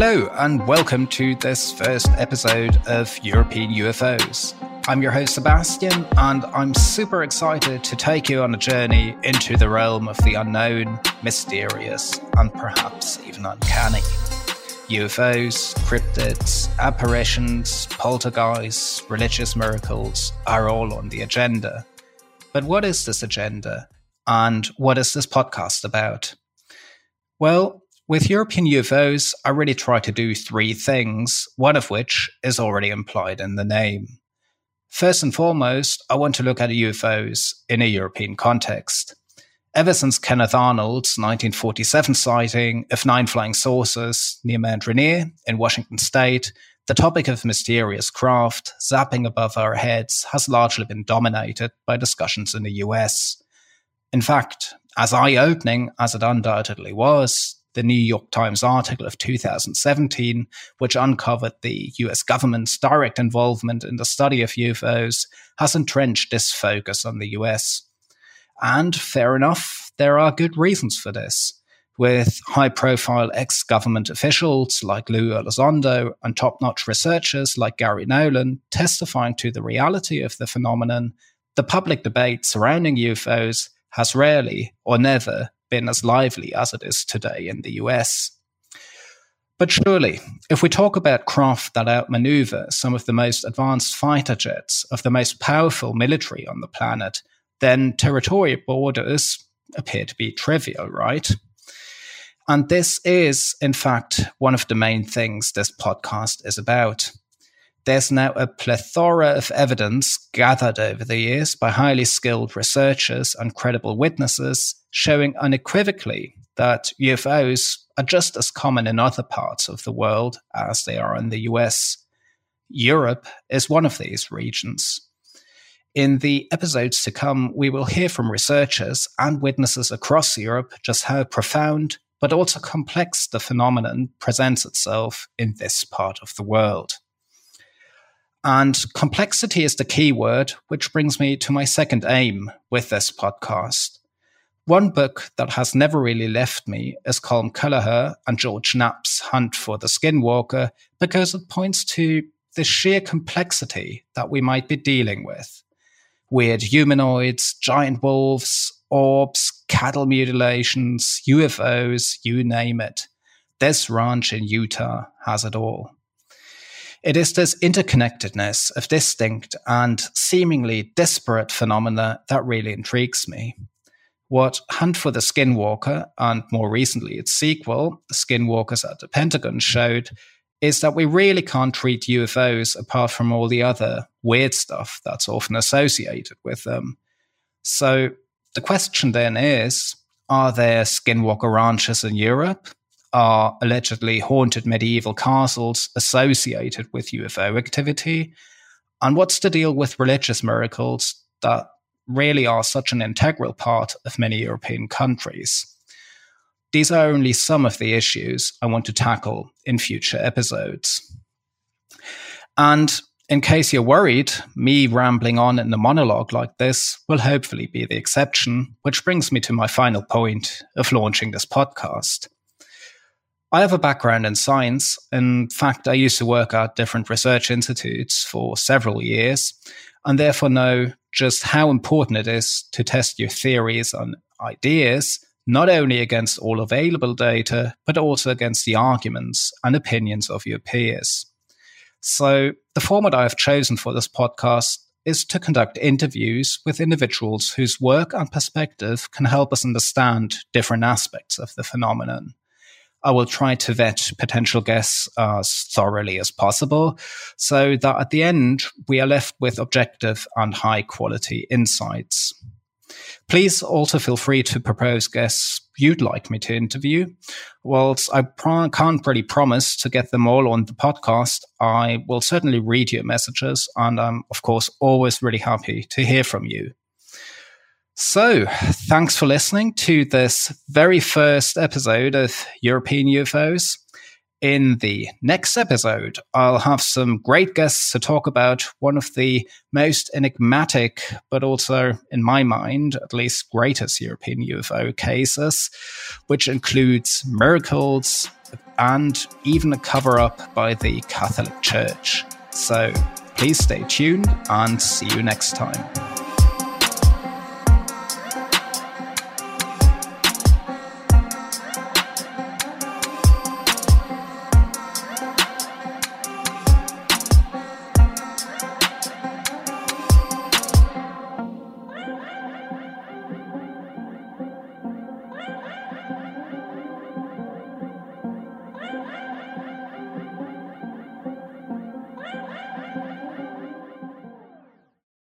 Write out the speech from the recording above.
Hello, and welcome to this first episode of European UFOs. I'm your host, Sebastian, and I'm super excited to take you on a journey into the realm of the unknown, mysterious, and perhaps even uncanny. UFOs, cryptids, apparitions, poltergeists, religious miracles are all on the agenda. But what is this agenda? And what is this podcast about? Well, with European UFOs, I really try to do three things, one of which is already implied in the name. First and foremost, I want to look at UFOs in a European context. Ever since Kenneth Arnold's 1947 sighting of nine flying saucers near Mount Rainier in Washington state, the topic of mysterious craft zapping above our heads has largely been dominated by discussions in the US. In fact, as eye opening as it undoubtedly was, the New York Times article of 2017, which uncovered the US government's direct involvement in the study of UFOs, has entrenched this focus on the US. And fair enough, there are good reasons for this. With high profile ex government officials like Lou Elizondo and top notch researchers like Garry Nolan testifying to the reality of the phenomenon, the public debate surrounding UFOs has rarely or never been as lively as it is today in the US. But surely, if we talk about craft that outmaneuver some of the most advanced fighter jets of the most powerful military on the planet, then territorial borders appear to be trivial, right? And this is, in fact, one of the main things this podcast is about. There's now a plethora of evidence gathered over the years by highly skilled researchers and credible witnesses showing unequivocally that UFOs are just as common in other parts of the world as they are in the US. Europe is one of these regions. In the episodes to come, we will hear from researchers and witnesses across Europe just how profound but also complex the phenomenon presents itself in this part of the world. And complexity is the key word, which brings me to my second aim with this podcast. One book that has never really left me is Colm Kelleher and George Knapp's Hunt for the Skinwalker because it points to the sheer complexity that we might be dealing with. Weird humanoids, giant wolves, orbs, cattle mutilations, UFOs, you name it. This ranch in Utah has it all. It is this interconnectedness of distinct and seemingly disparate phenomena that really intrigues me. What Hunt for the Skinwalker, and more recently its sequel, Skinwalkers at the Pentagon, showed is that we really can't treat UFOs apart from all the other weird stuff that's often associated with them. So the question then is are there skinwalker ranches in Europe? Are allegedly haunted medieval castles associated with UFO activity? And what's the deal with religious miracles that really are such an integral part of many European countries? These are only some of the issues I want to tackle in future episodes. And in case you're worried, me rambling on in a monologue like this will hopefully be the exception, which brings me to my final point of launching this podcast. I have a background in science. In fact, I used to work at different research institutes for several years, and therefore know just how important it is to test your theories and ideas not only against all available data, but also against the arguments and opinions of your peers. So, the format I have chosen for this podcast is to conduct interviews with individuals whose work and perspective can help us understand different aspects of the phenomenon. I will try to vet potential guests as thoroughly as possible so that at the end we are left with objective and high quality insights. Please also feel free to propose guests you'd like me to interview. Whilst I pro- can't really promise to get them all on the podcast, I will certainly read your messages, and I'm, of course, always really happy to hear from you. So, thanks for listening to this very first episode of European UFOs. In the next episode, I'll have some great guests to talk about one of the most enigmatic, but also, in my mind, at least greatest European UFO cases, which includes miracles, and even a cover up by the Catholic Church. So please stay tuned and see you next time.